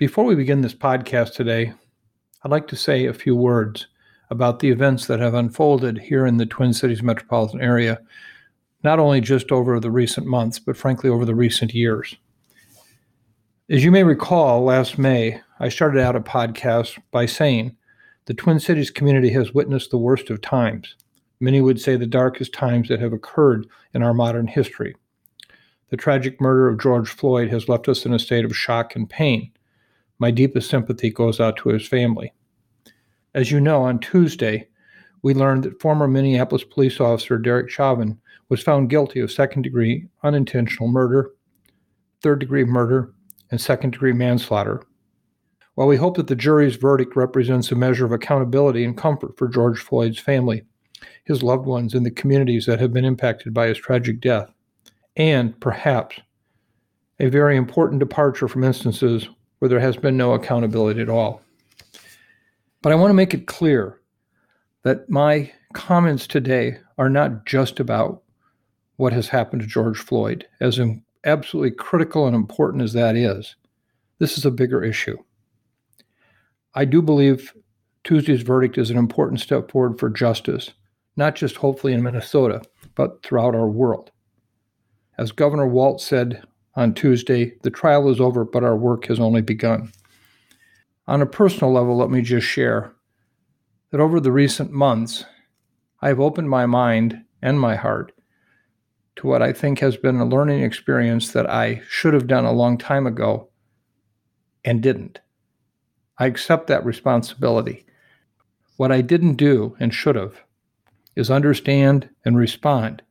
Before we begin this podcast today, I'd like to say a few words about the events that have unfolded here in the Twin Cities metropolitan area, not only just over the recent months, but frankly over the recent years. As you may recall, last May, I started out a podcast by saying the Twin Cities community has witnessed the worst of times. Many would say the darkest times that have occurred in our modern history. The tragic murder of George Floyd has left us in a state of shock and pain. My deepest sympathy goes out to his family. As you know, on Tuesday, we learned that former Minneapolis police officer Derek Chauvin was found guilty of second degree unintentional murder, third degree murder, and second degree manslaughter. While we hope that the jury's verdict represents a measure of accountability and comfort for George Floyd's family, his loved ones, and the communities that have been impacted by his tragic death, and perhaps a very important departure from instances where there has been no accountability at all. But I want to make it clear that my comments today are not just about what has happened to George Floyd, as absolutely critical and important as that is. This is a bigger issue. I do believe Tuesday's verdict is an important step forward for justice, not just hopefully in Minnesota, but throughout our world. As Governor Walz said on Tuesday, the trial is over, but our work has only begun. On a personal level, let me just share that over the recent months, I have opened my mind and my heart to what I think has been a learning experience that I should have done a long time ago and didn't. I accept that responsibility. What I didn't do and should have is understand and respond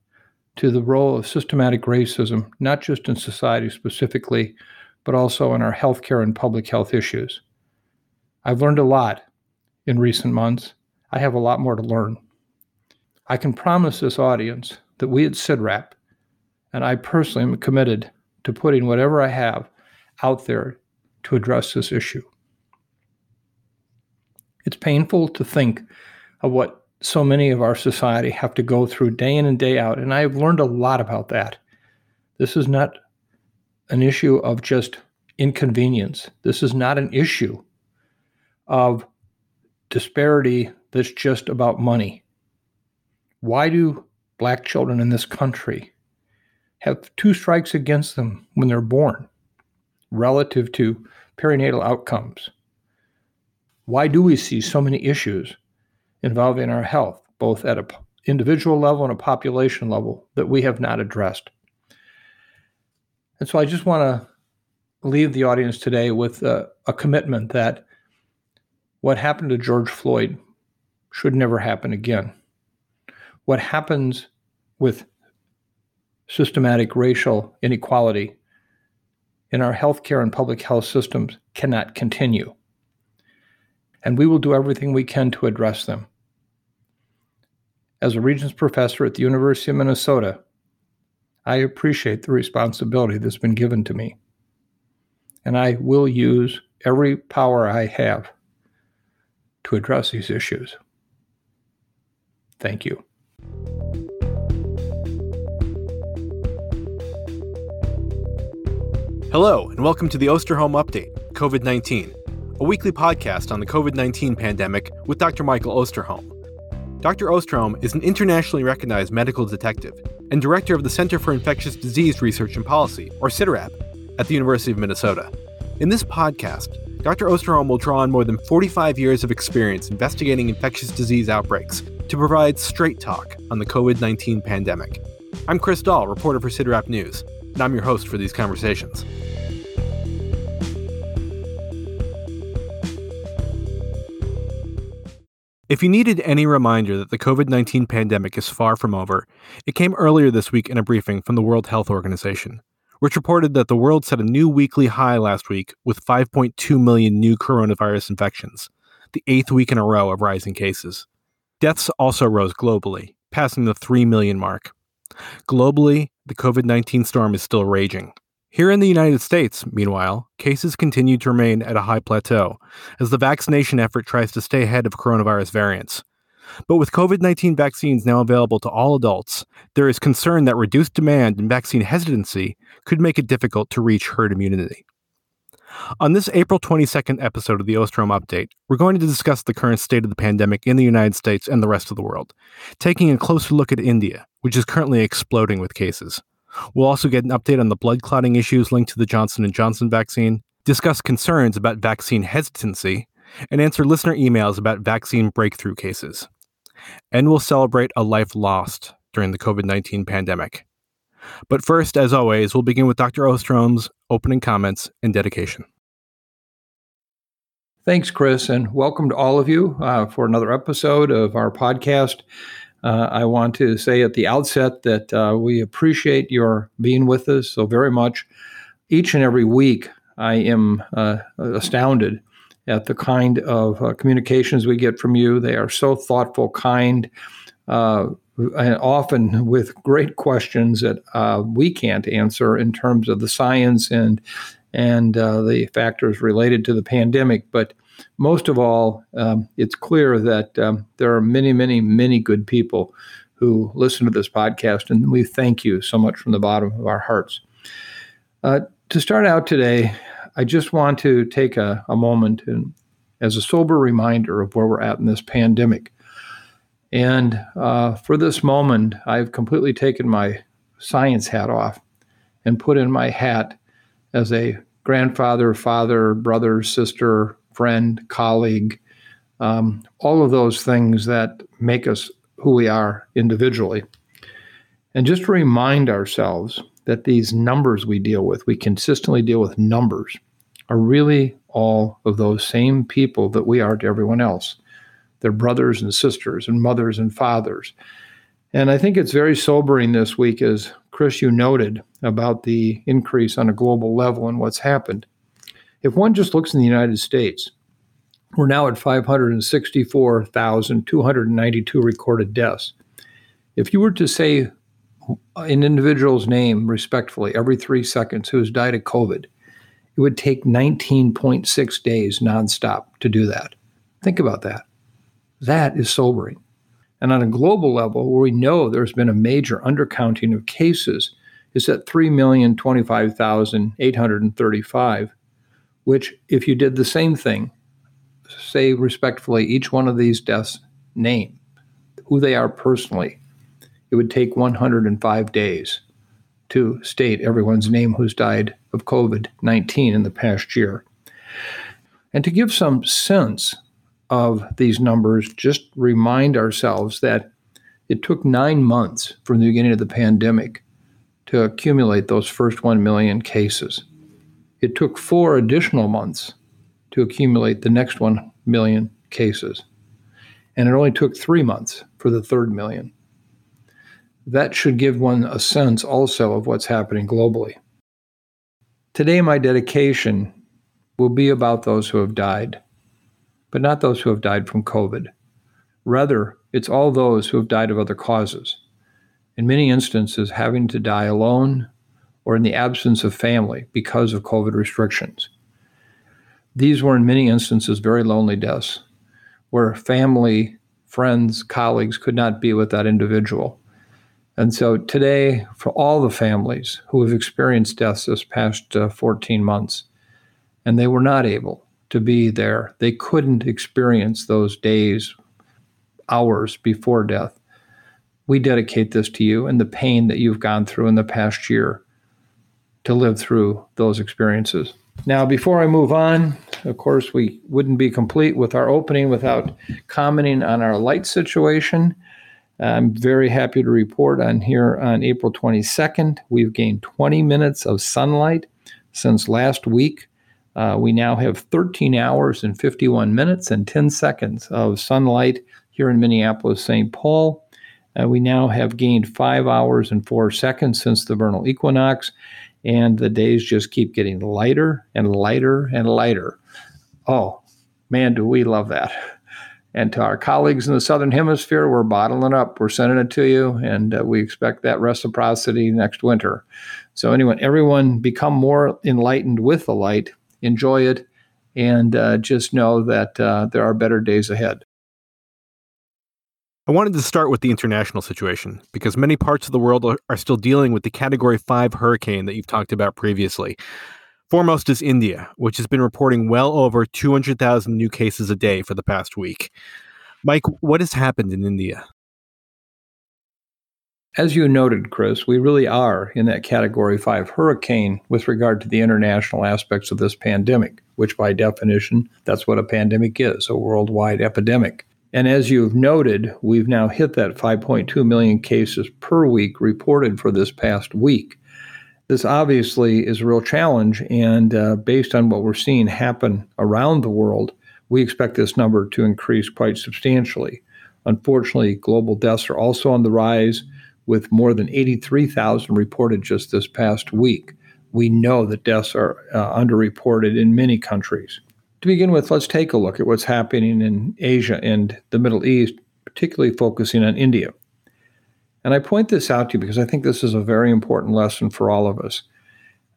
to the role of systematic racism, not just in society specifically, but also in our healthcare and public health issues. I've learned a lot in recent months. I have a lot more to learn. I can promise this audience that we at CIDRAP, and I personally am committed to putting whatever I have out there to address this issue. It's painful to think of what so many of our society have to go through day in and day out. And I've learned a lot about that. This is not an issue of just inconvenience. This is not an issue of disparity that's just about money. Why do black children in this country have two strikes against them when they're born relative to perinatal outcomes? Why do we see so many issues involving our health, both at an individual level and a population level, that we have not addressed. And so I just want to leave the audience today with a, a commitment that what happened to George Floyd should never happen again. What happens with systematic racial inequality in our healthcare and public health systems cannot continue and we will do everything we can to address them. As a Regents professor at the University of Minnesota, I appreciate the responsibility that's been given to me, and I will use every power I have to address these issues. Thank you. Hello, and welcome to the Osterholm Update, COVID 19 a weekly podcast on the COVID 19 pandemic with Dr. Michael Osterholm. Dr. Osterholm is an internationally recognized medical detective and director of the Center for Infectious Disease Research and Policy, or CIDRAP, at the University of Minnesota. In this podcast, Dr. Osterholm will draw on more than 45 years of experience investigating infectious disease outbreaks to provide straight talk on the COVID 19 pandemic. I'm Chris Dall, reporter for CIDRAP News, and I'm your host for these conversations. If you needed any reminder that the COVID 19 pandemic is far from over, it came earlier this week in a briefing from the World Health Organization, which reported that the world set a new weekly high last week with 5.2 million new coronavirus infections, the eighth week in a row of rising cases. Deaths also rose globally, passing the 3 million mark. Globally, the COVID 19 storm is still raging, here in the United States, meanwhile, cases continue to remain at a high plateau as the vaccination effort tries to stay ahead of coronavirus variants. But with COVID 19 vaccines now available to all adults, there is concern that reduced demand and vaccine hesitancy could make it difficult to reach herd immunity. On this April 22nd episode of the Osterholm Update, we're going to discuss the current state of the pandemic in the United States and the rest of the world, taking a closer look at India, which is currently exploding with cases. We'll also get an update on the blood clotting issues linked to the Johnson & Johnson vaccine, discuss concerns about vaccine hesitancy, and answer listener emails about vaccine breakthrough cases. And we'll celebrate a life lost during the COVID 19 pandemic. But first, as always, we'll begin with Dr. Osterholm's opening comments and dedication. Thanks, Chris, and welcome to all of you uh, for another episode of our podcast. Uh, I want to say at the outset that uh, we appreciate your being with us so very much. Each and every week, I am uh, astounded at the kind of uh, communications we get from you. They are so thoughtful, kind, uh, and often with great questions that uh, we can't answer in terms of the science and and the factors related to the pandemic. But most of all, um, it's clear that um, there are many, many, many good people who listen to this podcast, and we thank you so much from the bottom of our hearts. Uh, to start out today, I just want to take a, a moment and as a sober reminder of where we're at in this pandemic. And uh, for this moment, I've completely taken my science hat off and put in my hat as a grandfather, father, brother, sister, friend, colleague, um, all of those things that make us who we are individually. And just to remind ourselves that these numbers we deal with, we consistently deal with numbers, are really all of those same people that we are to everyone else. They're brothers and sisters and mothers and fathers. And I think it's very sobering this week, as Chris, you noted about the increase on a global level and what's happened. If one just looks in the United States, we're now at 564,292 recorded deaths. If you were to say an individual's name respectfully every three seconds who has died of COVID, it would take 19.6 days nonstop to do that. Think about that. That is sobering. And on a global level, where we know there's been a major undercounting of cases, is at 3,025,835, which, if you did the same thing, say respectfully each one of these deaths name, who they are personally, it would take 105 days to state everyone's name who's died of COVID 19 in the past year. And to give some sense of these numbers, just remind ourselves that it took nine months from the beginning of the pandemic to accumulate those first 1 million cases. It took four additional months to accumulate the next 1 million cases. And it only took three months for the third million. That should give one a sense also of what's happening globally. Today, my dedication will be about those who have died but not those who have died from COVID. Rather, it's all those who have died of other causes, in many instances, having to die alone or in the absence of family because of COVID restrictions. These were, in many instances, very lonely deaths, where family, friends, colleagues could not be with that individual. And so today, for all the families who have experienced deaths this past uh, 14 months, and they were not able to be there. They couldn't experience those days, hours before death. We dedicate this to you and the pain that you've gone through in the past year to live through those experiences. Now, before I move on, of course, we wouldn't be complete with our opening without commenting on our light situation. I'm very happy to report on here on April 22nd, we've gained 20 minutes of sunlight since last week. Uh, we now have 13 hours and 51 minutes and 10 seconds of sunlight here in Minneapolis, St. Paul. Uh, we now have gained five hours and four seconds since the vernal equinox, and the days just keep getting lighter and lighter and lighter. Oh, man, do we love that. And to our colleagues in the Southern Hemisphere, we're bottling up. We're sending it to you, and uh, we expect that reciprocity next winter. So, anyway, everyone become more enlightened with the light enjoy it, and uh, just know that uh, there are better days ahead. I wanted to start with the international situation because many parts of the world are still dealing with the Category 5 hurricane that you've talked about previously. Foremost is India, which has been reporting well over 200,000 new cases a day for the past week. Mike, what has happened in India? As you noted, Chris, we really are in that category five hurricane with regard to the international aspects of this pandemic, which by definition, that's what a pandemic is a worldwide epidemic. And as you've noted, we've now hit that 5.2 million cases per week reported for this past week. This obviously is a real challenge, and uh, based on what we're seeing happen around the world, we expect this number to increase quite substantially. Unfortunately, global deaths are also on the rise, with more than 83,000 reported just this past week. We know that deaths are uh, underreported in many countries. To begin with, let's take a look at what's happening in Asia and the Middle East, particularly focusing on India. And I point this out to you because I think this is a very important lesson for all of us.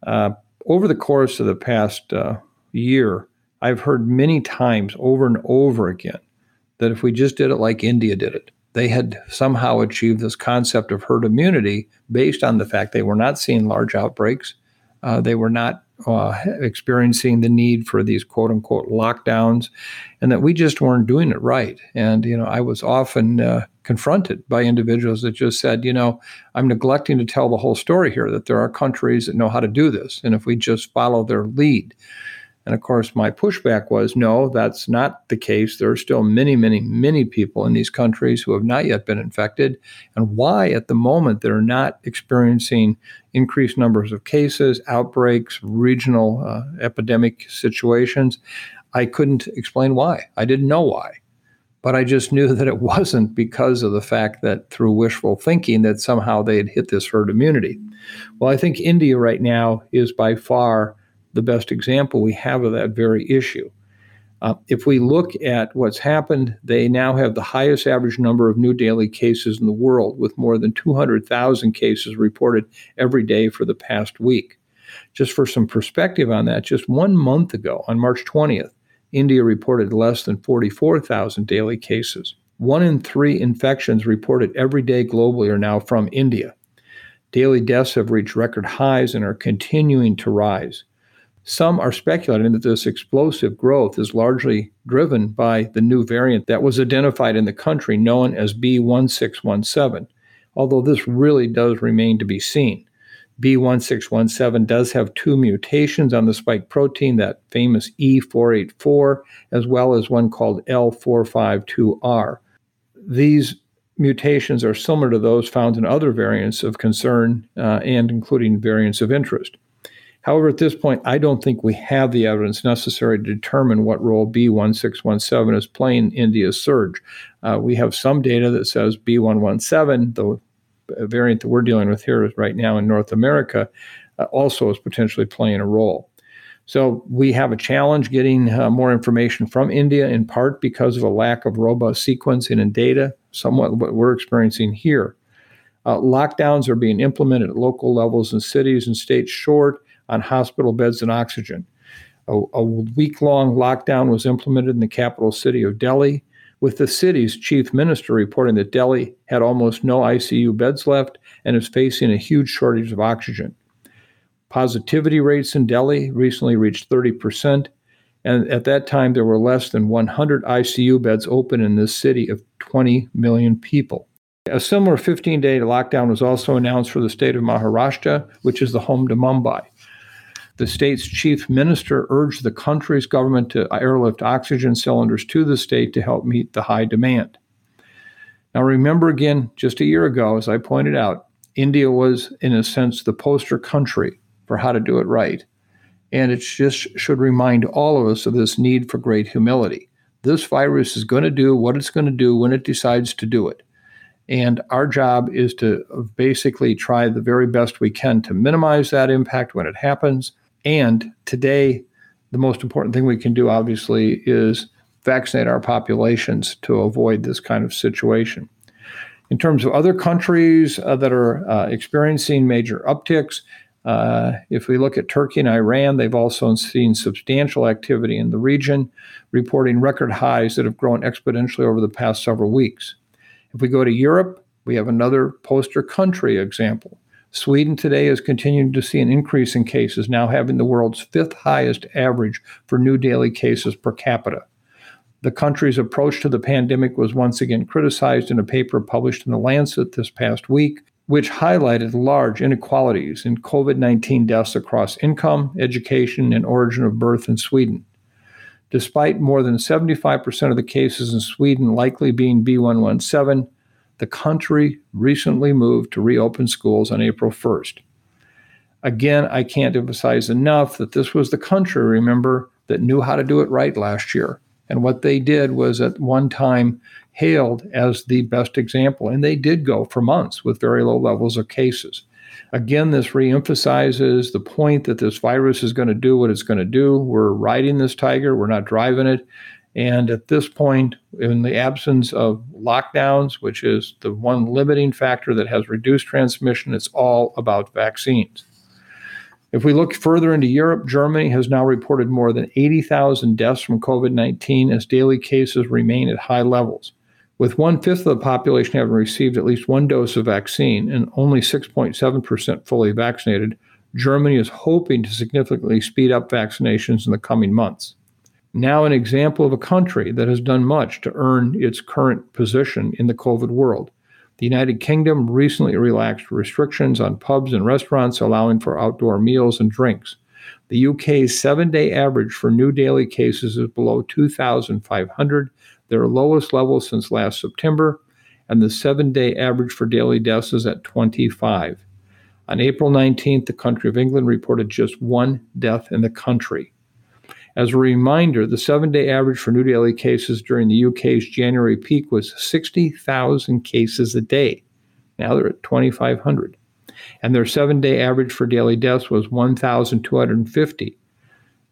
Uh, over the course of the past uh, year, I've heard many times over and over again that if we just did it like India did it, they had somehow achieved this concept of herd immunity based on the fact they were not seeing large outbreaks. Uh, they were not uh, experiencing the need for these quote unquote lockdowns, and that we just weren't doing it right. And, you know, I was often uh, confronted by individuals that just said, you know, I'm neglecting to tell the whole story here, that there are countries that know how to do this. And if we just follow their lead, and of course, my pushback was no, that's not the case. There are still many, many, many people in these countries who have not yet been infected. And why, at the moment, they're not experiencing increased numbers of cases, outbreaks, regional uh, epidemic situations, I couldn't explain why. I didn't know why. But I just knew that it wasn't because of the fact that through wishful thinking that somehow they had hit this herd immunity. Well, I think India right now is by far the best example we have of that very issue. Uh, if we look at what's happened, they now have the highest average number of new daily cases in the world, with more than 200,000 cases reported every day for the past week. Just for some perspective on that, just one month ago, on March 20th, India reported less than 44,000 daily cases. One in three infections reported every day globally are now from India. Daily deaths have reached record highs and are continuing to rise. Some are speculating that this explosive growth is largely driven by the new variant that was identified in the country known as B1617, although this really does remain to be seen. B1617 does have two mutations on the spike protein, that famous E484, as well as one called L452R. These mutations are similar to those found in other variants of concern uh, and including variants of interest. However, at this point, I don't think we have the evidence necessary to determine what role B1617 is playing in India's surge. Uh, we have some data that says B117, the variant that we're dealing with here right now in North America, uh, also is potentially playing a role. So we have a challenge getting uh, more information from India, in part because of a lack of robust sequencing and data, somewhat what we're experiencing here. Uh, lockdowns are being implemented at local levels in cities and states short on hospital beds and oxygen. A, a week long lockdown was implemented in the capital city of Delhi, with the city's chief minister reporting that Delhi had almost no ICU beds left and is facing a huge shortage of oxygen. Positivity rates in Delhi recently reached 30%, and at that time there were less than 100 ICU beds open in this city of 20 million people. A similar 15 day lockdown was also announced for the state of Maharashtra, which is the home to Mumbai. The state's chief minister urged the country's government to airlift oxygen cylinders to the state to help meet the high demand. Now, remember again, just a year ago, as I pointed out, India was, in a sense, the poster country for how to do it right. And it just should remind all of us of this need for great humility. This virus is going to do what it's going to do when it decides to do it. And our job is to basically try the very best we can to minimize that impact when it happens and today, the most important thing we can do, obviously, is vaccinate our populations to avoid this kind of situation. In terms of other countries uh, that are uh, experiencing major upticks, uh, if we look at Turkey and Iran, they've also seen substantial activity in the region, reporting record highs that have grown exponentially over the past several weeks. If we go to Europe, we have another poster country example Sweden today is continuing to see an increase in cases, now having the world's fifth highest average for new daily cases per capita. The country's approach to the pandemic was once again criticized in a paper published in The Lancet this past week, which highlighted large inequalities in COVID 19 deaths across income, education, and origin of birth in Sweden. Despite more than 75% of the cases in Sweden likely being B117, the country recently moved to reopen schools on April 1st. Again, I can't emphasize enough that this was the country, remember, that knew how to do it right last year. And what they did was at one time hailed as the best example. And they did go for months with very low levels of cases. Again, this reemphasizes the point that this virus is going to do what it's going to do. We're riding this tiger, we're not driving it. And at this point, in the absence of lockdowns, which is the one limiting factor that has reduced transmission, it's all about vaccines. If we look further into Europe, Germany has now reported more than 80,000 deaths from COVID 19 as daily cases remain at high levels. With one fifth of the population having received at least one dose of vaccine and only 6.7% fully vaccinated, Germany is hoping to significantly speed up vaccinations in the coming months now an example of a country that has done much to earn its current position in the COVID world. The United Kingdom recently relaxed restrictions on pubs and restaurants, allowing for outdoor meals and drinks. The UK's seven day average for new daily cases is below 2,500, their lowest level since last September, and the seven day average for daily deaths is at 25. On April 19th, the country of England reported just one death in the country. As a reminder, the seven day average for new daily cases during the UK's January peak was 60,000 cases a day. Now they're at 2,500. And their seven day average for daily deaths was 1,250.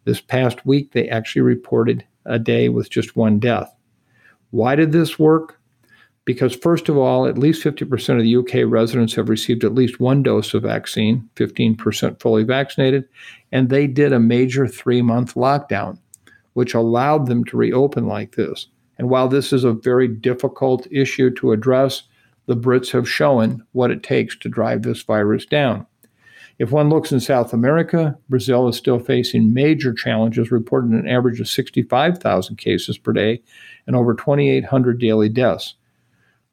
This past week, they actually reported a day with just one death. Why did this work? Because, first of all, at least 50% of the UK residents have received at least one dose of vaccine, 15% fully vaccinated, and they did a major three month lockdown, which allowed them to reopen like this. And while this is a very difficult issue to address, the Brits have shown what it takes to drive this virus down. If one looks in South America, Brazil is still facing major challenges, reporting an average of 65,000 cases per day and over 2,800 daily deaths.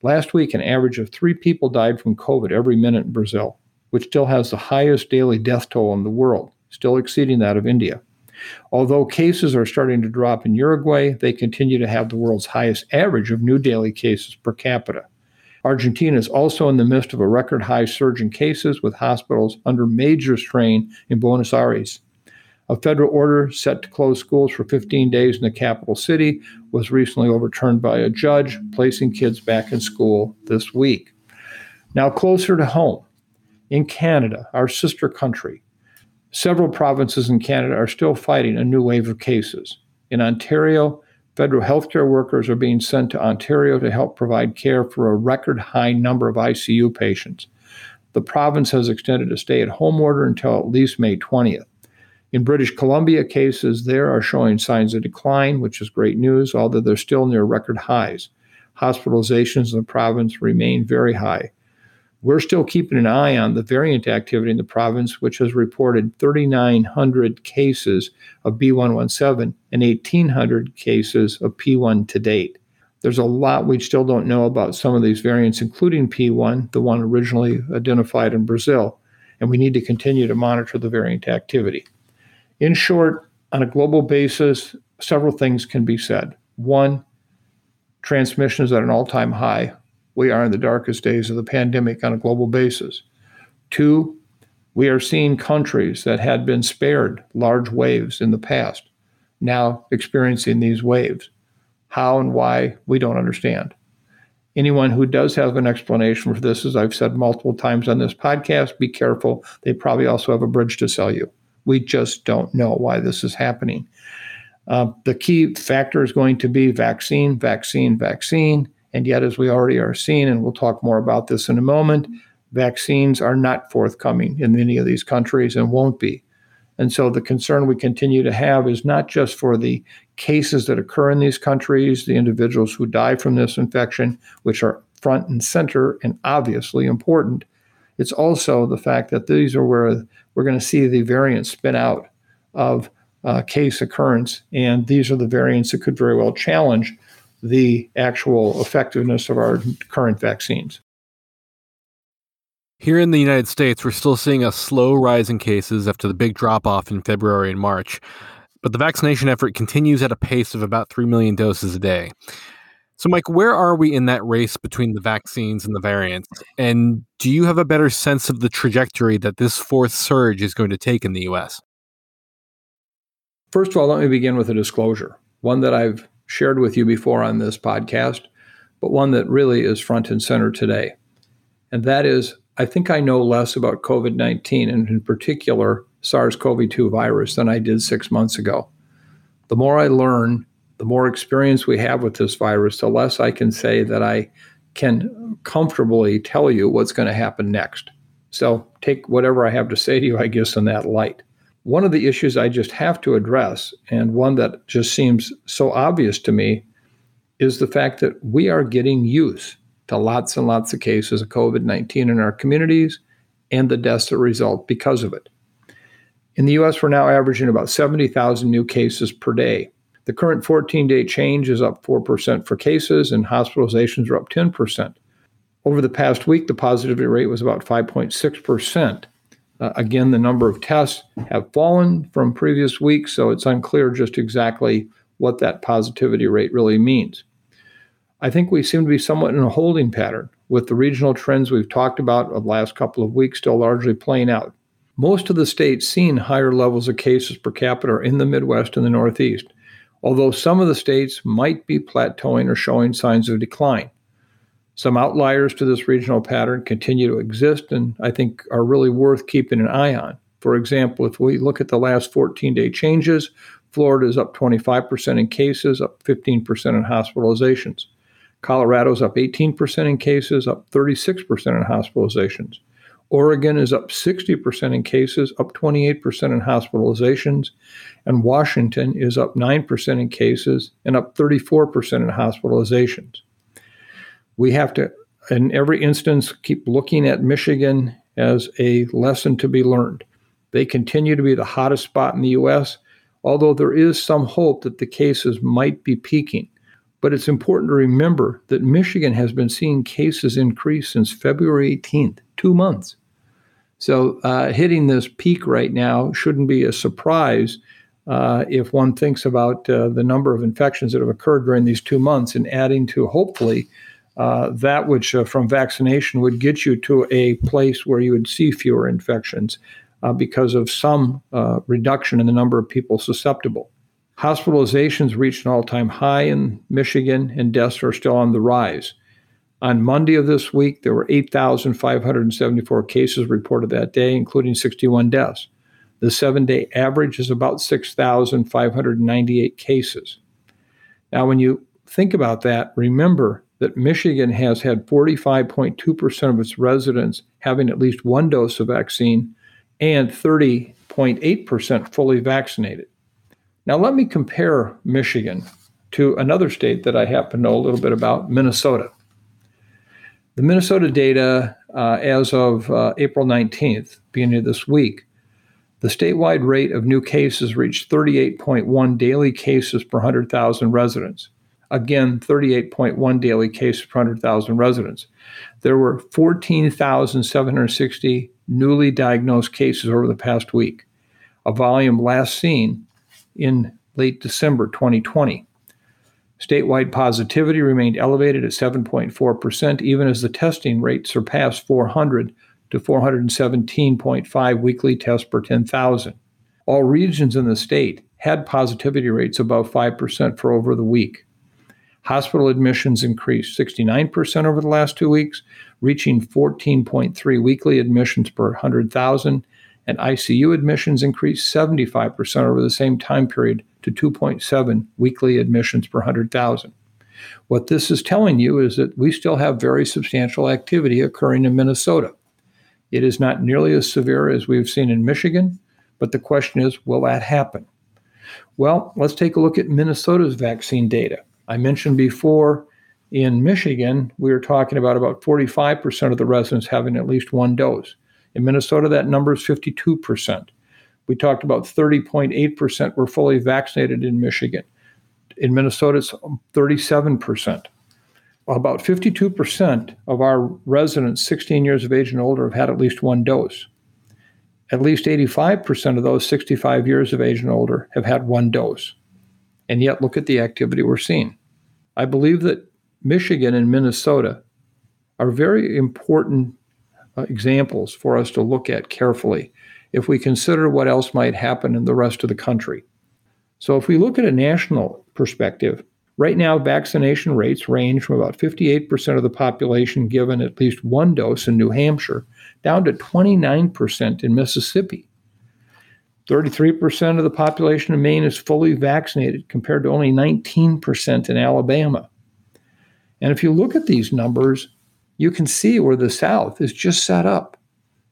Last week, an average of three people died from COVID every minute in Brazil, which still has the highest daily death toll in the world, still exceeding that of India. Although cases are starting to drop in Uruguay, they continue to have the world's highest average of new daily cases per capita. Argentina is also in the midst of a record high surge in cases, with hospitals under major strain in Buenos Aires. A federal order set to close schools for 15 days in the capital city was recently overturned by a judge, placing kids back in school this week. Now, closer to home, in Canada, our sister country, several provinces in Canada are still fighting a new wave of cases. In Ontario, federal healthcare workers are being sent to Ontario to help provide care for a record high number of ICU patients. The province has extended a stay at home order until at least May 20th. In British Columbia, cases there are showing signs of decline, which is great news, although they're still near record highs. Hospitalizations in the province remain very high. We're still keeping an eye on the variant activity in the province, which has reported 3,900 cases of B117 and 1,800 cases of P1 to date. There's a lot we still don't know about some of these variants, including P1, the one originally identified in Brazil, and we need to continue to monitor the variant activity. In short, on a global basis, several things can be said. One, transmission is at an all time high. We are in the darkest days of the pandemic on a global basis. Two, we are seeing countries that had been spared large waves in the past now experiencing these waves. How and why, we don't understand. Anyone who does have an explanation for this, as I've said multiple times on this podcast, be careful. They probably also have a bridge to sell you. We just don't know why this is happening. Uh, the key factor is going to be vaccine, vaccine, vaccine. And yet, as we already are seeing, and we'll talk more about this in a moment, vaccines are not forthcoming in many of these countries and won't be. And so the concern we continue to have is not just for the cases that occur in these countries, the individuals who die from this infection, which are front and center and obviously important, It's also the fact that these are where we're going to see the variants spin out of uh, case occurrence, and these are the variants that could very well challenge the actual effectiveness of our current vaccines. Here in the United States, we're still seeing a slow rise in cases after the big drop off in February and March, but the vaccination effort continues at a pace of about 3 million doses a day. So, Mike, where are we in that race between the vaccines and the variants? And do you have a better sense of the trajectory that this fourth surge is going to take in the US? First of all, let me begin with a disclosure, one that I've shared with you before on this podcast, but one that really is front and center today. And that is I think I know less about COVID 19 and, in particular, SARS CoV 2 virus than I did six months ago. The more I learn, the more experience we have with this virus, the less I can say that I can comfortably tell you what's going to happen next. So take whatever I have to say to you, I guess, in that light. One of the issues I just have to address, and one that just seems so obvious to me, is the fact that we are getting used to lots and lots of cases of COVID 19 in our communities and the deaths that result because of it. In the US, we're now averaging about 70,000 new cases per day. The current 14 day change is up 4% for cases, and hospitalizations are up 10%. Over the past week, the positivity rate was about 5.6%. Uh, again, the number of tests have fallen from previous weeks, so it's unclear just exactly what that positivity rate really means. I think we seem to be somewhat in a holding pattern with the regional trends we've talked about of the last couple of weeks still largely playing out. Most of the states seeing higher levels of cases per capita are in the Midwest and the Northeast, although some of the states might be plateauing or showing signs of decline. Some outliers to this regional pattern continue to exist and I think are really worth keeping an eye on. For example, if we look at the last 14 day changes, Florida is up 25% in cases, up 15% in hospitalizations. Colorado's up 18% in cases, up 36% in hospitalizations. Oregon is up 60% in cases, up 28% in hospitalizations. And Washington is up 9% in cases and up 34% in hospitalizations. We have to, in every instance, keep looking at Michigan as a lesson to be learned. They continue to be the hottest spot in the U.S., although there is some hope that the cases might be peaking. But it's important to remember that Michigan has been seeing cases increase since February 18th, two months. So uh, hitting this peak right now shouldn't be a surprise uh, if one thinks about uh, the number of infections that have occurred during these two months and adding to hopefully uh, that which uh, from vaccination would get you to a place where you would see fewer infections uh, because of some reduction in the number of people susceptible. Hospitalizations reached an all time high in Michigan, and deaths are still on the rise. On Monday of this week, there were 8,574 cases reported that day, including 61 deaths. The seven day average is about 6,598 cases. Now, when you think about that, remember that Michigan has had 45.2% of its residents having at least one dose of vaccine and 30.8% fully vaccinated. Now, let me compare Michigan to another state that I happen to know a little bit about, Minnesota. The Minnesota data, uh, as of uh, April 19th, beginning of this week, the statewide rate of new cases reached 38.1 daily cases per 100,000 residents. Again, 38.1 daily cases per 100,000 residents. There were 14,760 newly diagnosed cases over the past week, a volume last seen in late December 2020. Statewide positivity remained elevated at 7.4%, even as the testing rate surpassed 400 to 417.5 weekly tests per 10,000. All regions in the state had positivity rates above 5% for over the week. Hospital admissions increased 69% over the last two weeks, reaching 14.3 weekly admissions per 100,000 and ICU admissions increased 75% over the same time period to 2.7 weekly admissions per 100,000. What this is telling you is that we still have very substantial activity occurring in Minnesota. It is not nearly as severe as we've seen in Michigan, but the question is will that happen? Well, let's take a look at Minnesota's vaccine data. I mentioned before In Michigan, we were talking about about 45% of the residents having at least one dose. In Minnesota, that number is 52%. We talked about 30.8% were fully vaccinated in Michigan. In Minnesota, it's 37%. About 52% of our residents 16 years of age and older have had at least one dose. At least 85% of those 65 years of age and older have had one dose. And yet, look at the activity we're seeing. I believe that Michigan and Minnesota are very important uh, examples for us to look at carefully if we consider what else might happen in the rest of the country. So, if we look at a national perspective, right now vaccination rates range from about 58% of the population given at least one dose in New Hampshire down to 29% in Mississippi. 33% of the population in Maine is fully vaccinated compared to only 19% in Alabama. And if you look at these numbers, you can see where the South is just set up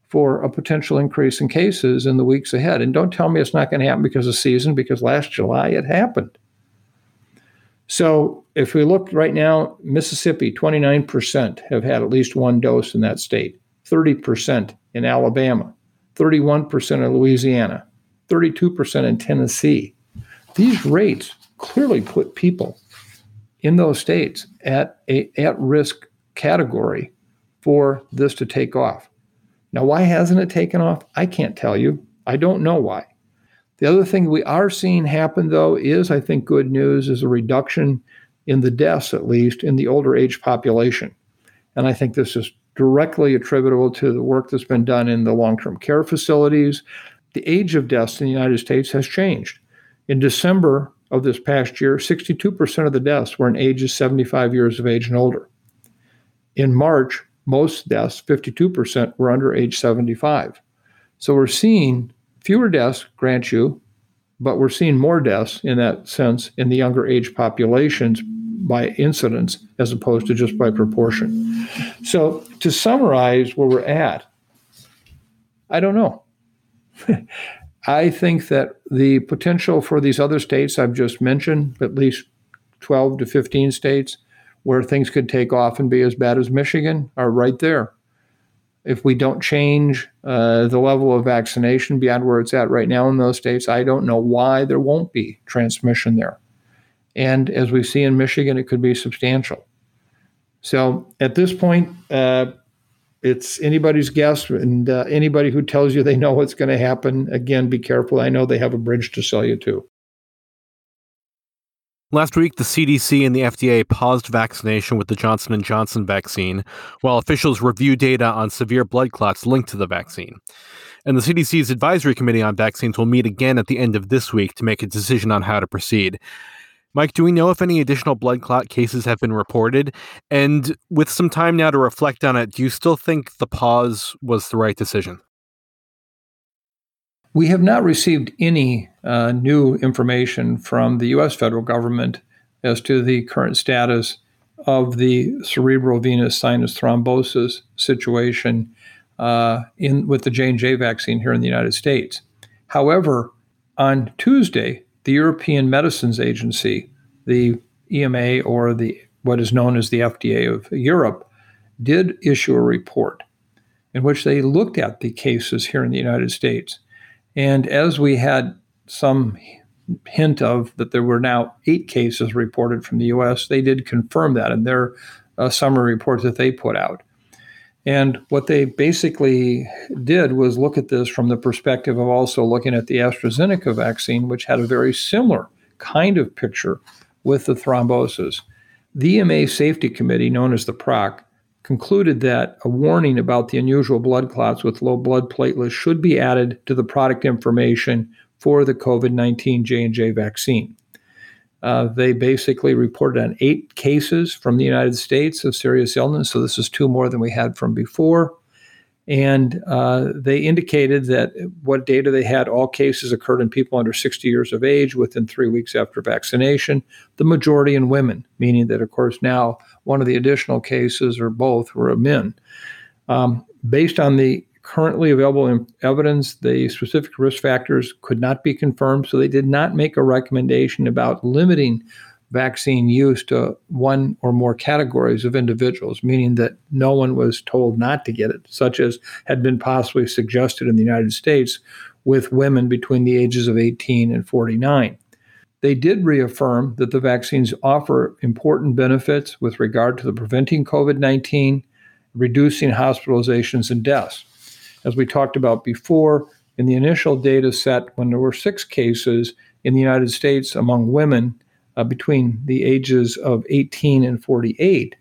for a potential increase in cases in the weeks ahead. And don't tell me it's not going to happen because of season, because last July it happened. So if we look right now, Mississippi, 29% have had at least one dose in that state, 30% in Alabama, 31% in Louisiana, 32% in Tennessee. These rates clearly put people in those states at a at risk category for this to take off. Now, why hasn't it taken off? I can't tell you. I don't know why. The other thing we are seeing happen, though, is I think good news is a reduction in the deaths, at least in the older age population. And I think this is directly attributable to the work that's been done in the long term care facilities. The age of deaths in the United States has changed. In December of this past year, 62% of the deaths were in ages 75 years of age and older. In March, most deaths, 52%, were under age 75. So we're seeing fewer deaths, grant you, but we're seeing more deaths in that sense in the younger age populations by incidence as opposed to just by proportion. So to summarize where we're at, I don't know. I think that the potential for these other states I've just mentioned, at least 12 to 15 states, where things could take off and be as bad as Michigan, are right there. If we don't change uh, the level of vaccination beyond where it's at right now in those states, I don't know why there won't be transmission there. And as we see in Michigan, it could be substantial. So at this point, uh, it's anybody's guess, and uh, anybody who tells you they know what's going to happen, again, be careful. I know they have a bridge to sell you to. Last week, the CDC and the FDA paused vaccination with the Johnson & Johnson vaccine while officials review data on severe blood clots linked to the vaccine. And the CDC's advisory committee on vaccines will meet again at the end of this week to make a decision on how to proceed. Mike, do we know if any additional blood clot cases have been reported? And with some time now to reflect on it, do you still think the pause was the right decision? We have not received any uh, new information from the U.S. federal government as to the current status of the cerebral venous sinus thrombosis situation uh, in with the J and J vaccine here in the United States. However, on Tuesday, the European Medicines Agency, the EMA or the what is known as the FDA of Europe, did issue a report in which they looked at the cases here in the United States. And as we had some hint of that there were now eight cases reported from the US, they did confirm that in their uh, summary report that they put out. And what they basically did was look at this from the perspective of also looking at the AstraZeneca vaccine, which had a very similar kind of picture with the thrombosis. The EMA Safety Committee, known as the PRAC, concluded that a warning about the unusual blood clots with low blood platelets should be added to the product information for the COVID-19 J&J vaccine. Uh, they basically reported on eight cases from the United States of serious illness. So this is two more than we had from before. And uh, they indicated that what data they had, all cases occurred in people under 60 years of age within three weeks after vaccination, the majority in women, meaning that, of course, now one of the additional cases or both were men. Um, based on the currently available evidence, the specific risk factors could not be confirmed, so they did not make a recommendation about limiting vaccine use to one or more categories of individuals, meaning that no one was told not to get it, such as had been possibly suggested in the United States with women between the ages of 18 and 49. They did reaffirm that the vaccines offer important benefits with regard to the preventing COVID 19, reducing hospitalizations and deaths. As we talked about before, in the initial data set, when there were six cases in the United States among women uh, between the ages of 18 and 48,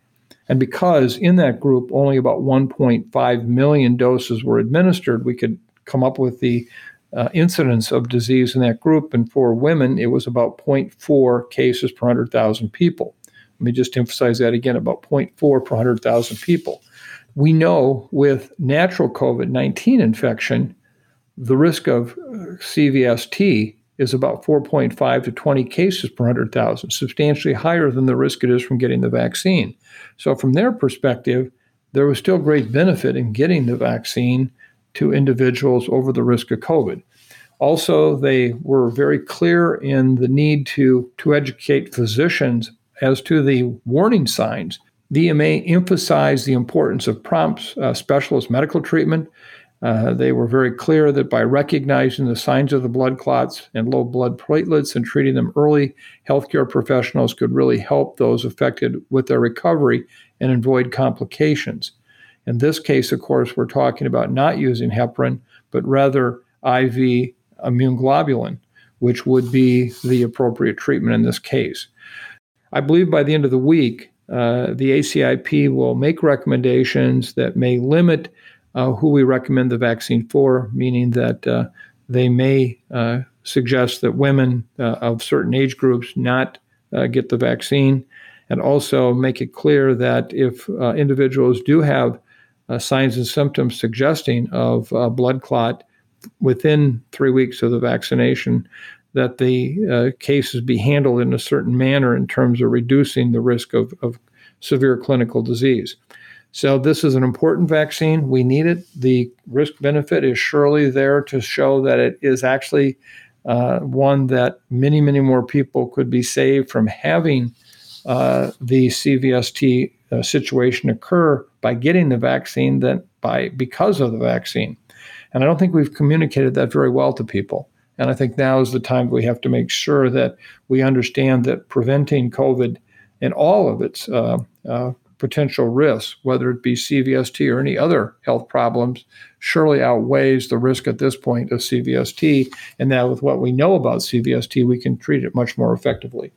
and because in that group only about 1.5 million doses were administered, we could come up with the uh, incidence of disease in that group. And for women, it was about 0.4 cases per 100,000 people. Let me just emphasize that again about 0.4 per 100,000 people. We know with natural COVID 19 infection, the risk of uh, CVST is about 4.5 to 20 cases per 100,000, substantially higher than the risk it is from getting the vaccine. So, from their perspective, there was still great benefit in getting the vaccine to individuals over the risk of COVID. Also, they were very clear in the need to, to educate physicians as to the warning signs. The EMA emphasized the importance of prompt uh, specialist medical treatment. Uh, they were very clear that by recognizing the signs of the blood clots and low blood platelets and treating them early, healthcare professionals could really help those affected with their recovery and avoid complications. In this case, of course, we're talking about not using heparin, but rather IV immune globulin, which would be the appropriate treatment in this case. I believe by the end of the week, uh, the ACIP will make recommendations that may limit uh, who we recommend the vaccine for, meaning that uh, they may uh, suggest that women uh, of certain age groups not uh, get the vaccine, and also make it clear that if individuals do have uh, signs and symptoms suggesting of uh, blood clot within three weeks of the vaccination, that the uh, cases be handled in a certain manner in terms of reducing the risk of, of severe clinical disease. So, this is an important vaccine. We need it. The risk benefit is surely there to show that it is actually uh, one that many, many more people could be saved from having uh, the CVST uh, situation occur by getting the vaccine than by because of the vaccine. And I don't think we've communicated that very well to people. And I think now is the time we have to make sure that we understand that preventing COVID and all of its uh, uh, potential risks, whether it be CVST or any other health problems, surely outweighs the risk at this point of CVST. And that with what we know about CVST, we can treat it much more effectively.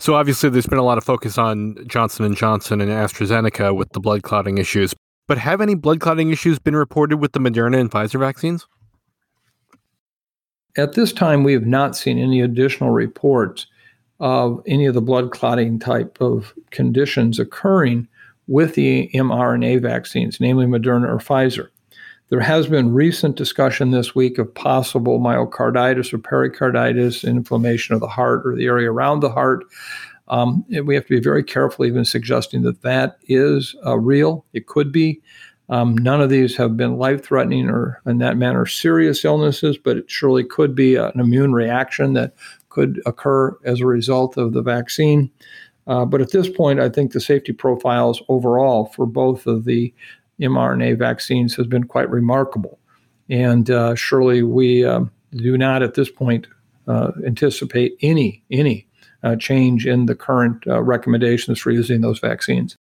So obviously, there's been a lot of focus on Johnson and Johnson and AstraZeneca with the blood clotting issues. But have any blood clotting issues been reported with the Moderna and Pfizer vaccines? At this time, we have not seen any additional reports of any of the blood clotting type of conditions occurring with the mRNA vaccines, namely Moderna or Pfizer. There has been recent discussion this week of possible myocarditis or pericarditis, inflammation of the heart or the area around the heart. Um, we have to be very careful, even suggesting that that is uh, real. It could be. Um, none of these have been life threatening or, in that manner, serious illnesses, but it surely could be an immune reaction that could occur as a result of the vaccine. Uh, but at this point, I think the safety profiles overall for both of the mRNA vaccines has been quite remarkable. And uh, surely we um, do not at this point uh, anticipate any any uh, change in the current uh, recommendations for using those vaccines.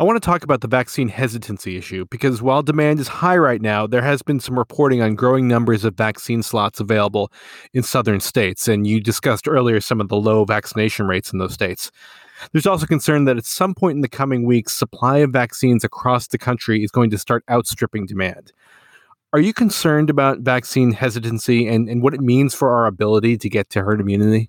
I want to talk about the vaccine hesitancy issue because while demand is high right now, there has been some reporting on growing numbers of vaccine slots available in southern states. And you discussed earlier some of the low vaccination rates in those states. There's also concern that at some point in the coming weeks, supply of vaccines across the country is going to start outstripping demand. Are you concerned about vaccine hesitancy and, and what it means for our ability to get to herd immunity?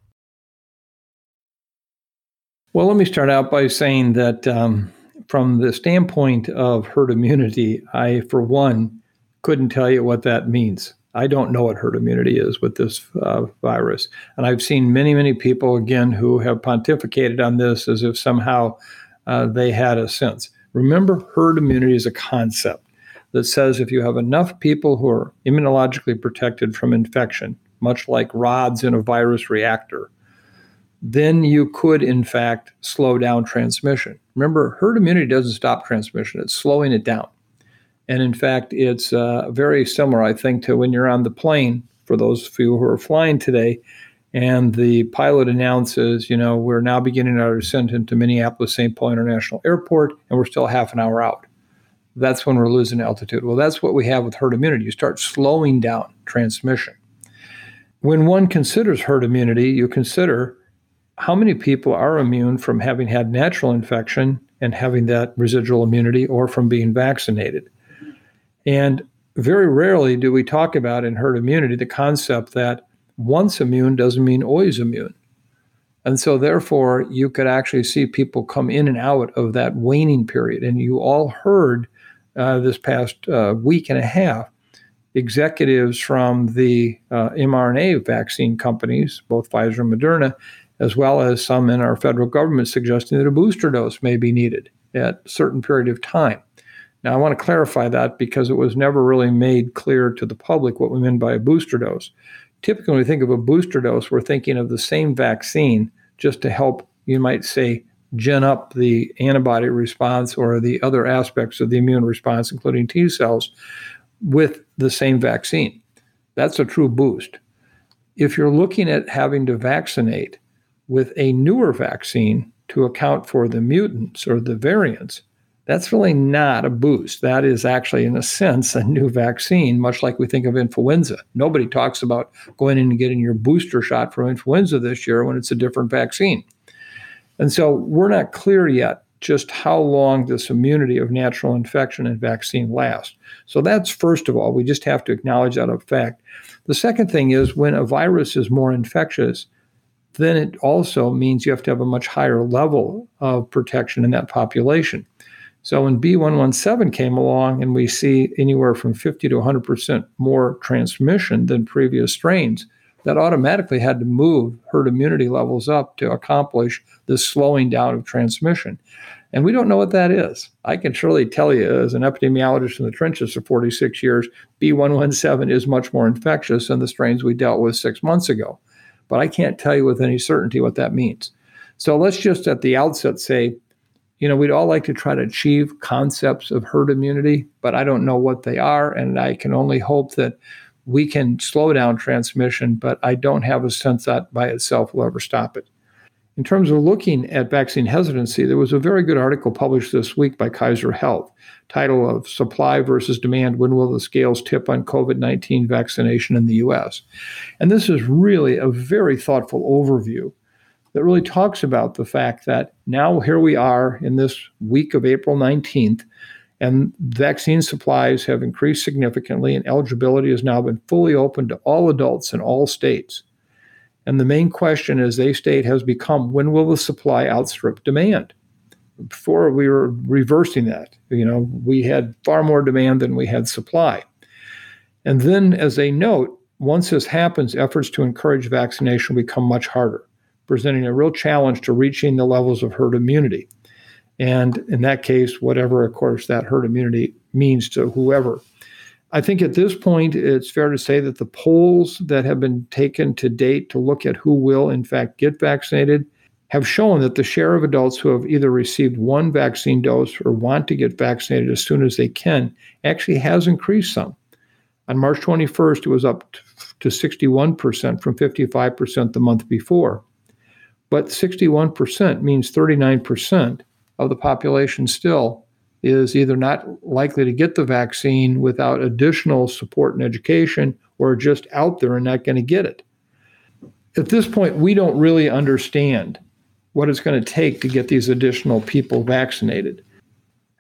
Well, let me start out by saying that um, from the standpoint of herd immunity, I, for one, couldn't tell you what that means. I don't know what herd immunity is with this uh, virus. And I've seen many, many people, again, who have pontificated on this as if somehow uh, they had a sense. Remember, herd immunity is a concept that says if you have enough people who are immunologically protected from infection, much like rods in a virus reactor, then you could, in fact, slow down transmission. Remember, herd immunity doesn't stop transmission, it's slowing it down. And in fact, it's uh, very similar, I think, to when you're on the plane, for those of you who are flying today, and the pilot announces, you know, we're now beginning our descent into Minneapolis St. Paul International Airport, and we're still half an hour out. That's when we're losing altitude. Well, that's what we have with herd immunity. You start slowing down transmission. When one considers herd immunity, you consider how many people are immune from having had natural infection and having that residual immunity or from being vaccinated. And very rarely do we talk about in herd immunity the concept that once immune doesn't mean always immune. And so, therefore, you could actually see people come in and out of that waning period. And you all heard uh, this past uh, week and a half executives from the uh, mRNA vaccine companies, both Pfizer and Moderna, as well as some in our federal government suggesting that a booster dose may be needed at a certain period of time. Now, I want to clarify that because it was never really made clear to the public what we meant by a booster dose. Typically, when we think of a booster dose, we're thinking of the same vaccine just to help, you might say, gin up the antibody response or the other aspects of the immune response, including T cells, with the same vaccine. That's a true boost. If you're looking at having to vaccinate with a newer vaccine to account for the mutants or the variants, that's really not a boost. That is actually, in a sense, a new vaccine, much like we think of influenza. Nobody talks about going in and getting your booster shot for influenza this year when it's a different vaccine. And so we're not clear yet just how long this immunity of natural infection and vaccine lasts. So that's first of all, we just have to acknowledge that a fact. The second thing is when a virus is more infectious, then it also means you have to have a much higher level of protection in that population. So when B117 came along and we see anywhere from 50 to 100% more transmission than previous strains, that automatically had to move herd immunity levels up to accomplish this slowing down of transmission. And we don't know what that is. I can surely tell you, as an epidemiologist in the trenches for 46 years, B117 is much more infectious than the strains we dealt with six months ago. But I can't tell you with any certainty what that means. So let's just at the outset say, you know, we'd all like to try to achieve concepts of herd immunity, but I don't know what they are. And I can only hope that we can slow down transmission, but I don't have a sense that by itself will ever stop it. In terms of looking at vaccine hesitancy, there was a very good article published this week by Kaiser Health, title of Supply versus Demand When Will the Scales Tip on COVID 19 Vaccination in the US? And this is really a very thoughtful overview that really talks about the fact that now here we are in this week of April 19th, and vaccine supplies have increased significantly, and eligibility has now been fully open to all adults in all states. And the main question as they state has become when will the supply outstrip demand? Before we were reversing that, you know, we had far more demand than we had supply. And then, as they note, once this happens, efforts to encourage vaccination become much harder presenting a real challenge to reaching the levels of herd immunity. And in that case, whatever, of course, that herd immunity means to whoever. I think at this point, it's fair to say that the polls that have been taken to date to look at who will, in fact, get vaccinated have shown that the share of adults who have either received one vaccine dose or want to get vaccinated as soon as they can actually has increased some. On March 21st, it was up to 61% from 55% the month before. But 61% means 39% of the population still is either not likely to get the vaccine without additional support and education or just out there and not going to get it. At this point, we don't really understand what it's going to take to get these additional people vaccinated.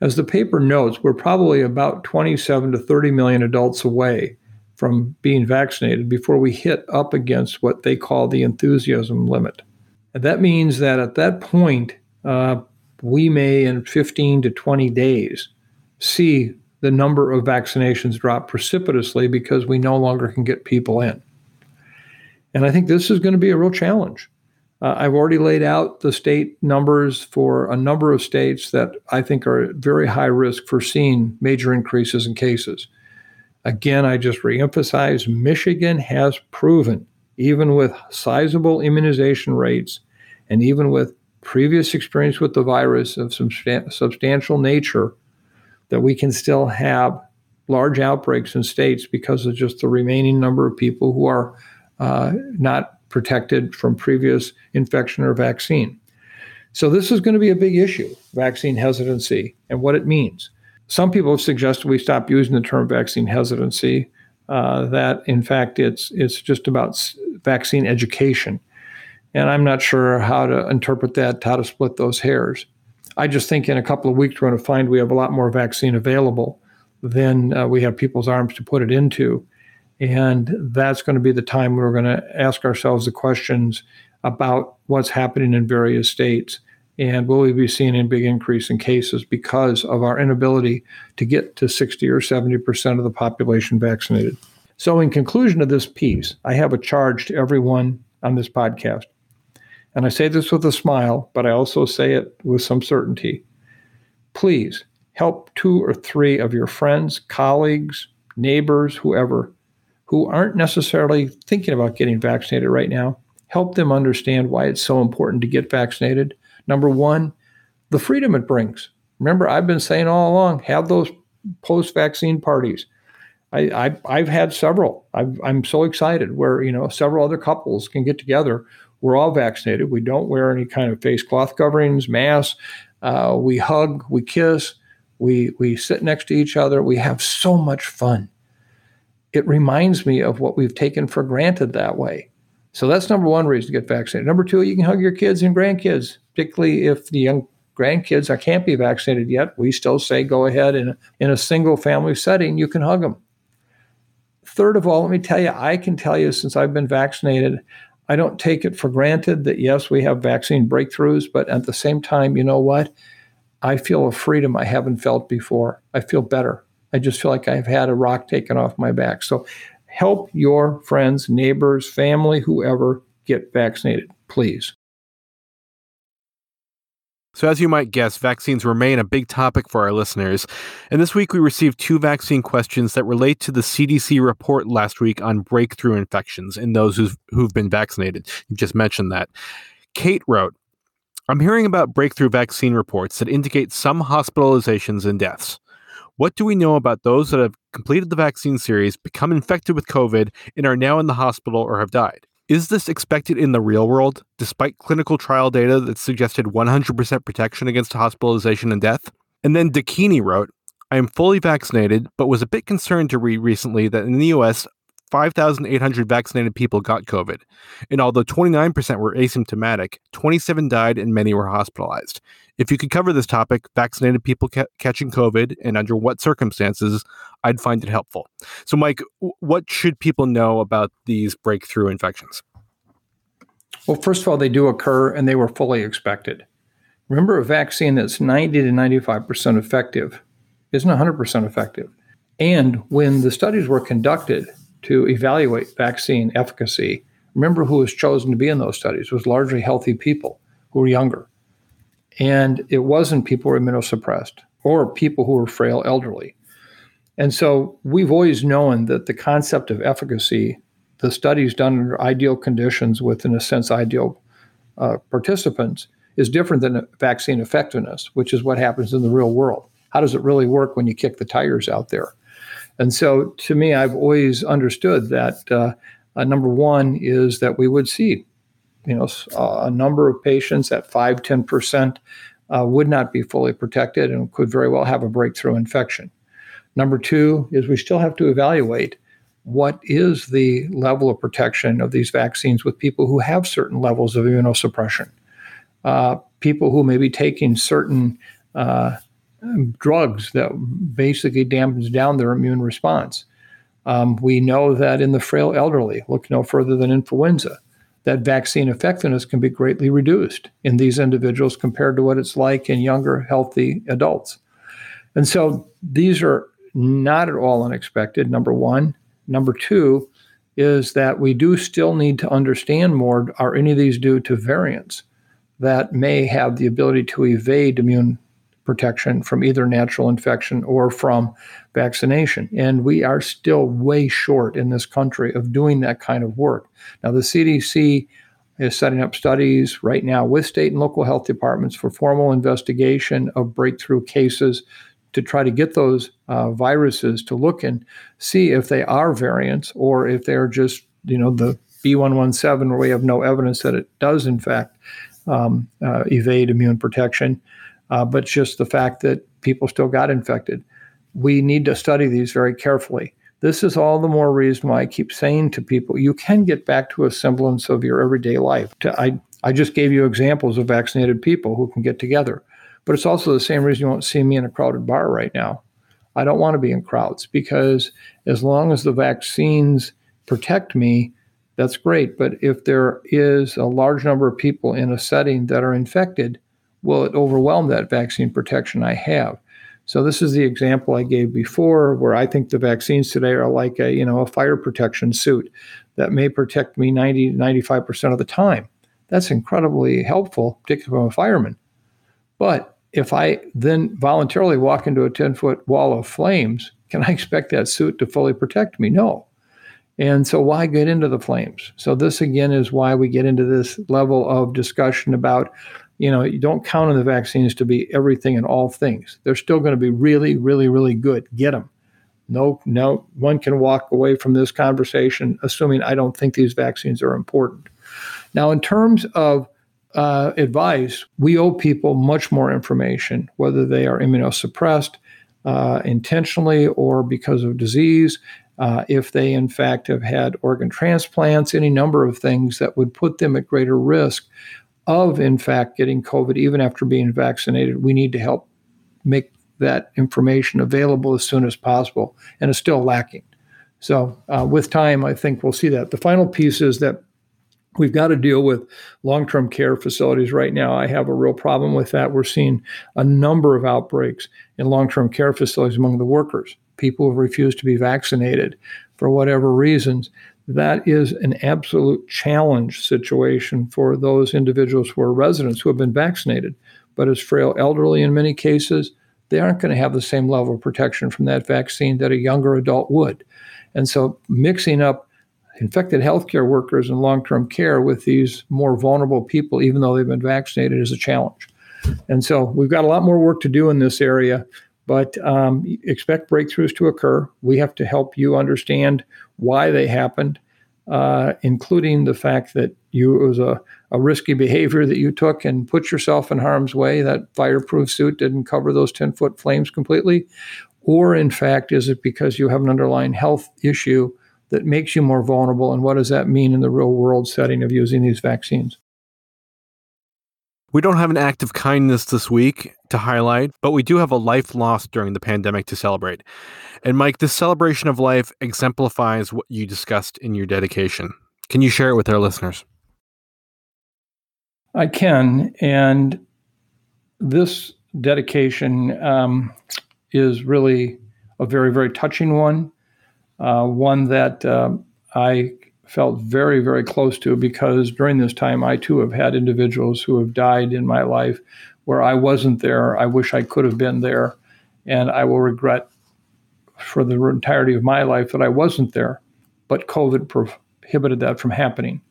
As the paper notes, we're probably about 27 to 30 million adults away from being vaccinated before we hit up against what they call the enthusiasm limit. And that means that at that point, uh, we may, in 15 to 20 days, see the number of vaccinations drop precipitously because we no longer can get people in. And I think this is going to be a real challenge. Uh, I've already laid out the state numbers for a number of states that I think are at very high risk for seeing major increases in cases. Again, I just reemphasize Michigan has proven, even with sizable immunization rates and even with previous experience with the virus of some substantial nature, that we can still have large outbreaks in states because of just the remaining number of people who are uh, not protected from previous infection or vaccine. So, this is going to be a big issue vaccine hesitancy and what it means. Some people have suggested we stop using the term vaccine hesitancy, uh, that in fact it's, it's just about vaccine education. And I'm not sure how to interpret that, how to split those hairs. I just think in a couple of weeks, we're going to find we have a lot more vaccine available than uh, we have people's arms to put it into. And that's going to be the time we're going to ask ourselves the questions about what's happening in various states and will we be seeing a big increase in cases because of our inability to get to 60 or 70% of the population vaccinated. So, in conclusion of this piece, I have a charge to everyone on this podcast. And I say this with a smile, but I also say it with some certainty. Please help two or three of your friends, colleagues, neighbors, whoever, who aren't necessarily thinking about getting vaccinated right now. Help them understand why it's so important to get vaccinated Number one, the freedom it brings. Remember, I've been saying all along, have those post vaccine parties. I, have had several. i am so excited where, you know, several other couples can get together. We're all vaccinated. We don't wear any kind of face cloth coverings, masks. Uh, we hug, we kiss, we, we sit next to each other. We have so much fun. It reminds me of what we've taken for granted that way. So that's number one reason to get vaccinated. Number two, you can hug your kids and grandkids particularly if the young grandkids can't be vaccinated yet, we still say go ahead and in a single family setting, you can hug them. Third of all, let me tell you, I can tell you since I've been vaccinated, I don't take it for granted that yes, we have vaccine breakthroughs, but at the same time, you know what? I feel a freedom I haven't felt before. I feel better. I just feel like I've had a rock taken off my back. So help your friends, neighbors, family, whoever get vaccinated, please. So, as you might guess, vaccines remain a big topic for our listeners. And this week we received two vaccine questions that relate to the CDC report last week on breakthrough infections in those who've, who've been vaccinated. You just mentioned that. Kate wrote, I'm hearing about breakthrough vaccine reports that indicate some hospitalizations and deaths. What do we know about those that have completed the vaccine series, become infected with COVID, and are now in the hospital or have died? Is this expected in the real world, despite clinical trial data that suggested 100% protection against hospitalization and death? And then Dakini wrote, I am fully vaccinated, but was a bit concerned to read recently that in the US, 5,800 vaccinated people got COVID. And although 29% were asymptomatic, 27 died and many were hospitalized. If you could cover this topic, vaccinated people ca- catching COVID and under what circumstances, I'd find it helpful. So, Mike, what should people know about these breakthrough infections? Well, first of all, they do occur and they were fully expected. Remember, a vaccine that's 90 to 95% effective isn't 100% effective. And when the studies were conducted, to evaluate vaccine efficacy, remember who was chosen to be in those studies was largely healthy people who were younger. And it wasn't people who were immunosuppressed or people who were frail elderly. And so we've always known that the concept of efficacy, the studies done under ideal conditions with, in a sense, ideal uh, participants, is different than vaccine effectiveness, which is what happens in the real world. How does it really work when you kick the tires out there? And so to me, I've always understood that uh, uh, number one is that we would see, you know, a number of patients at 5, 10% uh, would not be fully protected and could very well have a breakthrough infection. Number two is we still have to evaluate what is the level of protection of these vaccines with people who have certain levels of immunosuppression, uh, people who may be taking certain uh, drugs that basically dampens down their immune response. Um, we know that in the frail elderly, look no further than influenza, that vaccine effectiveness can be greatly reduced in these individuals compared to what it's like in younger, healthy adults. And so these are not at all unexpected, number one. Number two is that we do still need to understand more are any of these due to variants that may have the ability to evade immune protection from either natural infection or from vaccination. And we are still way short in this country of doing that kind of work. Now, the CDC is setting up studies right now with state and local health departments for formal investigation of breakthrough cases to try to get those uh, viruses to look and see if they are variants or if they're just, you know, the B117 where we have no evidence that it does, in fact, um, uh, evade immune protection, uh, but just the fact that people still got infected. We need to study these very carefully. This is all the more reason why I keep saying to people, you can get back to a semblance of your everyday life. I, I just gave you examples of vaccinated people who can get together. But it's also the same reason you won't see me in a crowded bar right now. I don't want to be in crowds because as long as the vaccines protect me, that's great. But if there is a large number of people in a setting that are infected, will it overwhelm that vaccine protection I have? So this is the example I gave before where I think the vaccines today are like a, you know, a fire protection suit that may protect me 90 95% of the time. That's incredibly helpful, particularly if I'm a fireman. But if I then voluntarily walk into a 10 foot wall of flames, can I expect that suit to fully protect me? No. And so, why get into the flames? So, this again is why we get into this level of discussion about, you know, you don't count on the vaccines to be everything and all things. They're still going to be really, really, really good. Get them. No, no, one can walk away from this conversation assuming I don't think these vaccines are important. Now, in terms of uh, advice, we owe people much more information, whether they are immunosuppressed uh, intentionally or because of disease uh, if they in fact have had organ transplants, any number of things that would put them at greater risk of in fact getting COVID even after being vaccinated. We need to help make that information available as soon as possible, and it's still lacking. So, uh, with time, I think we'll see that. The final piece is that we've got to deal with long term care facilities right now. I have a real problem with that. We're seeing a number of outbreaks in long term care facilities among the workers people who refuse to be vaccinated for whatever reasons. That is an absolute challenge situation for those individuals who are residents who have been vaccinated, but as frail elderly in many cases, they aren't going to have the same level of protection from that vaccine that a younger adult would. And so mixing up infected healthcare workers and long term care with these more vulnerable people, even though they've been vaccinated, is a challenge. And so we've got a lot more work to do in this area. But um, expect breakthroughs to occur. We have to help you understand why they happened, uh, including the fact that you it was a, a risky behavior that you took and put yourself in harm's way. That fireproof suit didn't cover those 10 foot flames completely. Or, in fact, is it because you have an underlying health issue that makes you more vulnerable? And what does that mean in the real world setting of using these vaccines? We don't have an act of kindness this week to highlight, but we do have a life lost during the pandemic to celebrate. And Mike, this celebration of life exemplifies what you discussed in your dedication. Can you share it with our listeners? I can. And this dedication um, is really a very, very touching one, uh, one that uh, I felt very, very close to because during this time, I too have had individuals who have died in my life where I wasn't there. I wish I could have been there. And I will regret for the entirety of my life that I wasn't there. But COVID prohibited that from happening.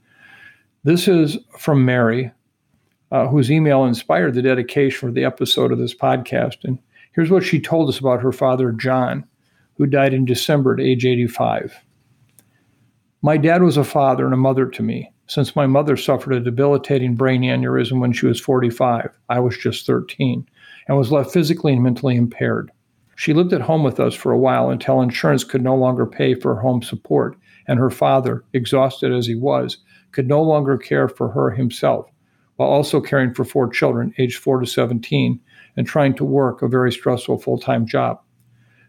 This is from Mary, uh, whose email inspired the dedication for the episode of this podcast. And here's what she told us about her father, John, who died in December at age 85. My dad was a father and a mother to me. Since my mother suffered a debilitating brain aneurysm when she was 45, I was just 13, and was left physically and mentally impaired. She lived at home with us for a while until insurance could no longer pay for home support, and her father, exhausted as he was, could no longer care for her himself, while also caring for four children aged 4 to 17 and trying to work a very stressful full time job.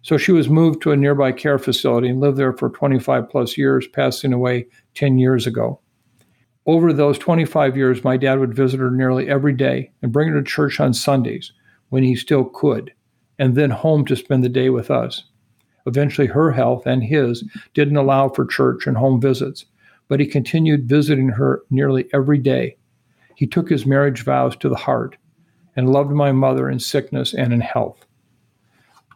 So she was moved to a nearby care facility and lived there for 25 plus years, passing away 10 years ago. Over those 25 years, my dad would visit her nearly every day and bring her to church on Sundays when he still could, and then home to spend the day with us. Eventually, her health and his didn't allow for church and home visits, but he continued visiting her nearly every day. He took his marriage vows to the heart and loved my mother in sickness and in health.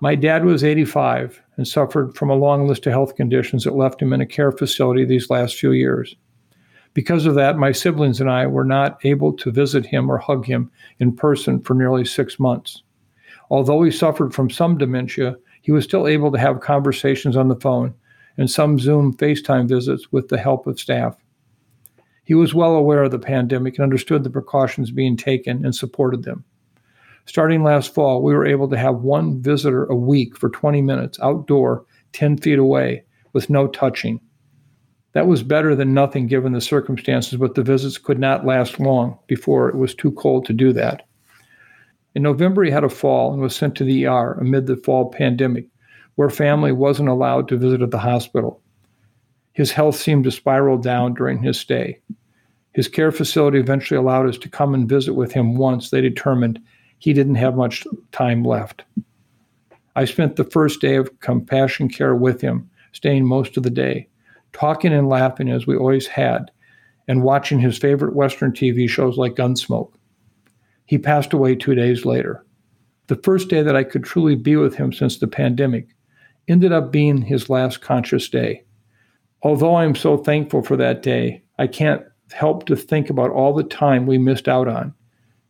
My dad was 85 and suffered from a long list of health conditions that left him in a care facility these last few years. Because of that, my siblings and I were not able to visit him or hug him in person for nearly six months. Although he suffered from some dementia, he was still able to have conversations on the phone and some Zoom FaceTime visits with the help of staff. He was well aware of the pandemic and understood the precautions being taken and supported them. Starting last fall, we were able to have one visitor a week for 20 minutes outdoor, 10 feet away, with no touching. That was better than nothing given the circumstances, but the visits could not last long before it was too cold to do that. In November, he had a fall and was sent to the ER amid the fall pandemic, where family wasn't allowed to visit at the hospital. His health seemed to spiral down during his stay. His care facility eventually allowed us to come and visit with him once they determined he didn't have much time left. I spent the first day of compassion care with him, staying most of the day, talking and laughing as we always had, and watching his favorite Western TV shows like Gunsmoke. He passed away two days later. The first day that I could truly be with him since the pandemic ended up being his last conscious day. Although I'm so thankful for that day, I can't help to think about all the time we missed out on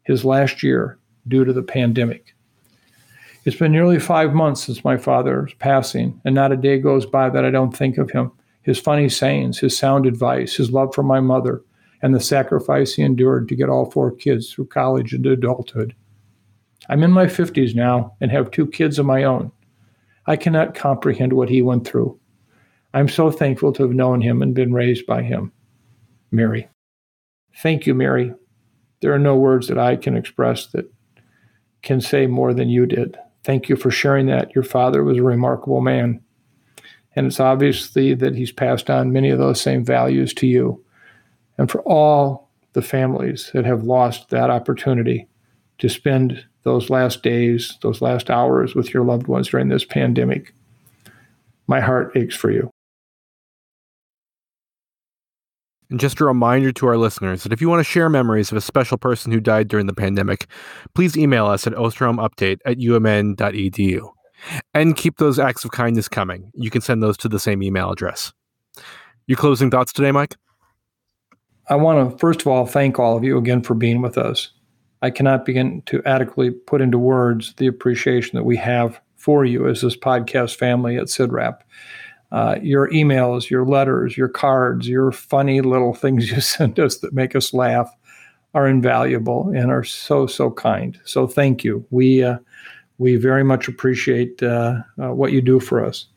his last year due to the pandemic. It's been nearly five months since my father's passing, and not a day goes by that I don't think of him, his funny sayings, his sound advice, his love for my mother, and the sacrifice he endured to get all four kids through college and adulthood. I'm in my 50s now and have two kids of my own. I cannot comprehend what he went through. I'm so thankful to have known him and been raised by him. Mary. Thank you, Mary. There are no words that I can express that can say more than you did. Thank you for sharing that. Your father was a remarkable man. And it's obviously that he's passed on many of those same values to you. And for all the families that have lost that opportunity to spend those last days, those last hours with your loved ones during this pandemic, my heart aches for you. And just a reminder to our listeners that if you want to share memories of a special person who died during the pandemic, please email us at osterholmupdate at umn.edu. And keep those acts of kindness coming. You can send those to the same email address. Your closing thoughts today, Mike? I want to, first of all, thank all of you again for being with us. I cannot begin to adequately put into words the appreciation that we have for you as this podcast family at CIDRAP uh, your emails, your letters, your cards, your funny little things you send us that make us laugh are invaluable and are so so kind. So thank you. We uh, we very much appreciate uh, uh what you do for us.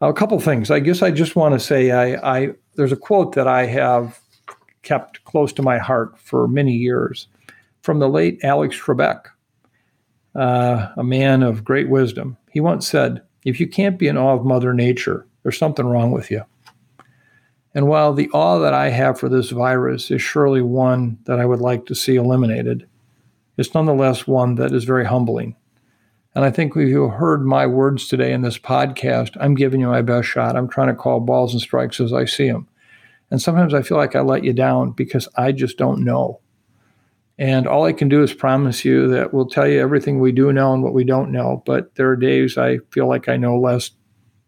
A couple things. I guess I just want to say I, I there's a quote that I have kept close to my heart for many years from the late Alex Trebek, uh, a man of great wisdom. He once said, "If you can't be in awe of Mother Nature, there's something wrong with you. And while the awe that I have for this virus is surely one that I would like to see eliminated, it's nonetheless one that is very humbling. And I think if you heard my words today in this podcast, I'm giving you my best shot. I'm trying to call balls and strikes as I see them. And sometimes I feel like I let you down because I just don't know. And all I can do is promise you that we'll tell you everything we do know and what we don't know. But there are days I feel like I know less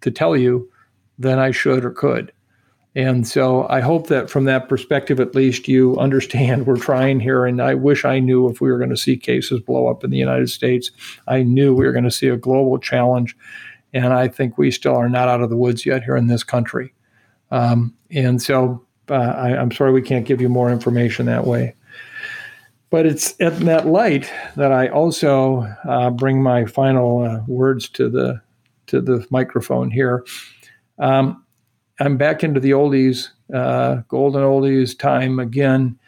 to tell you than I should or could. And so I hope that from that perspective, at least you understand we're trying here. And I wish I knew if we were going to see cases blow up in the United States. I knew we were going to see a global challenge. And I think we still are not out of the woods yet here in this country. Um, and so uh, I, am sorry we can't give you more information that way. But it's at that light that I also uh, bring my final uh, words to the to the microphone here. Um, I'm back into the oldies, uh, golden oldies time again.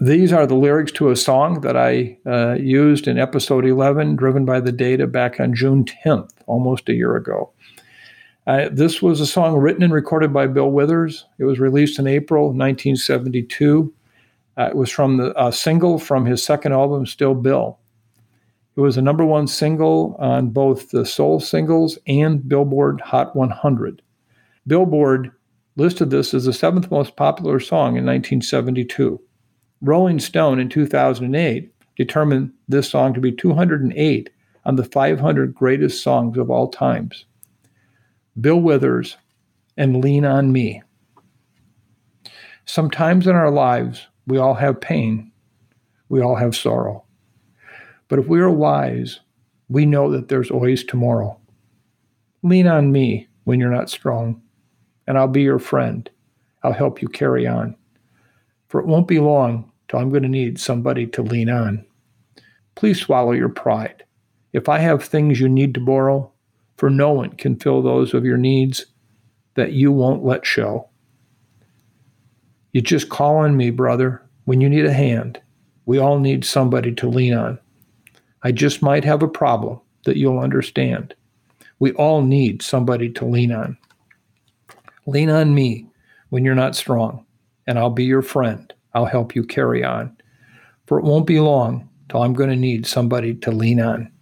These are the lyrics to a song that I uh, used in episode 11, Driven by the Data, back on June 10th, almost a year ago. Uh, this was a song written and recorded by Bill Withers. It was released in April 1972. Uh, it was from the single from his second album, Still Bill. It was a number one single on both the Soul Singles and Billboard Hot 100. Billboard listed this as the seventh most popular song in 1972. Rolling Stone in 2008 determined this song to be 208 on the 500 greatest songs of all times. Bill Withers and Lean on Me. Sometimes in our lives, we all have pain, we all have sorrow. But if we are wise, we know that there's always tomorrow. Lean on me when you're not strong, and I'll be your friend. I'll help you carry on. For it won't be long till I'm going to need somebody to lean on. Please swallow your pride. If I have things you need to borrow, for no one can fill those of your needs that you won't let show. You just call on me, brother, when you need a hand. We all need somebody to lean on. I just might have a problem that you'll understand. We all need somebody to lean on. Lean on me when you're not strong, and I'll be your friend. I'll help you carry on. For it won't be long till I'm going to need somebody to lean on.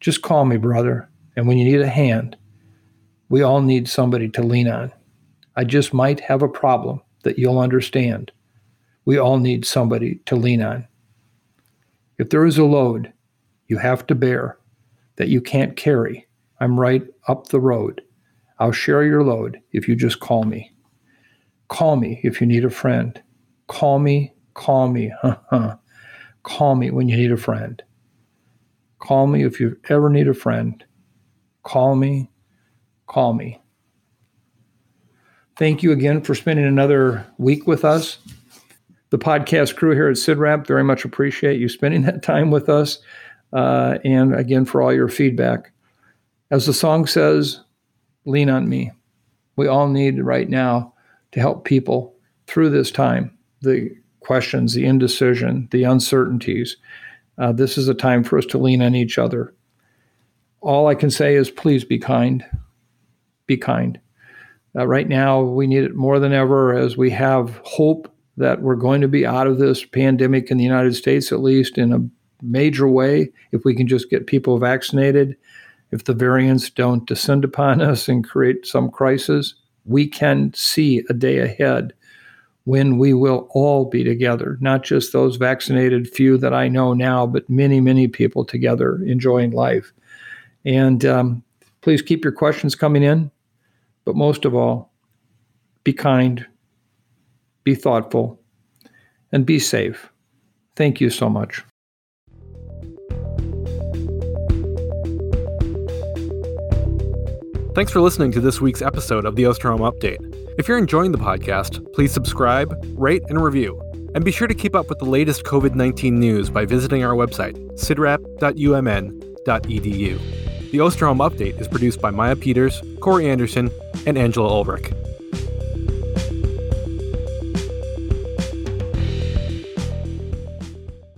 Just call me, brother, and when you need a hand, we all need somebody to lean on. I just might have a problem that you'll understand. We all need somebody to lean on. If there is a load you have to bear that you can't carry, I'm right up the road. I'll share your load if you just call me. Call me if you need a friend. Call me, call me. Call me when you need a friend. Call me if you ever need a friend. Call me, call me. Thank you again for spending another week with us. The podcast crew here at CIDRAP very much appreciate you spending that time with us. Uh, and again, for all your feedback. As the song says, lean on me. We all need right now to help people through this time the questions, the indecision, the uncertainties. Uh, this is a time for us to lean on each other. All I can say is please be kind. Be kind. Uh, right now, we need it more than ever as we have hope that we're going to be out of this pandemic in the United States, at least in a major way, if we can just get people vaccinated. If the variants don't descend upon us and create some crisis, we can see a day ahead when we will all be together, not just those vaccinated few that I know now, but many, many people together enjoying life. And um, please keep your questions coming in. But most of all, be kind, be thoughtful, and be safe. Thank you so much. Thanks for listening to this week's episode of the Osterholm Update. If you're enjoying the podcast, please subscribe, rate, and review. And be sure to keep up with the latest COVID 19 news by visiting our website, cidrap.umn.edu. The Osterholm Update is produced by Maya Peters, Corey Anderson, and Angela Ulrich.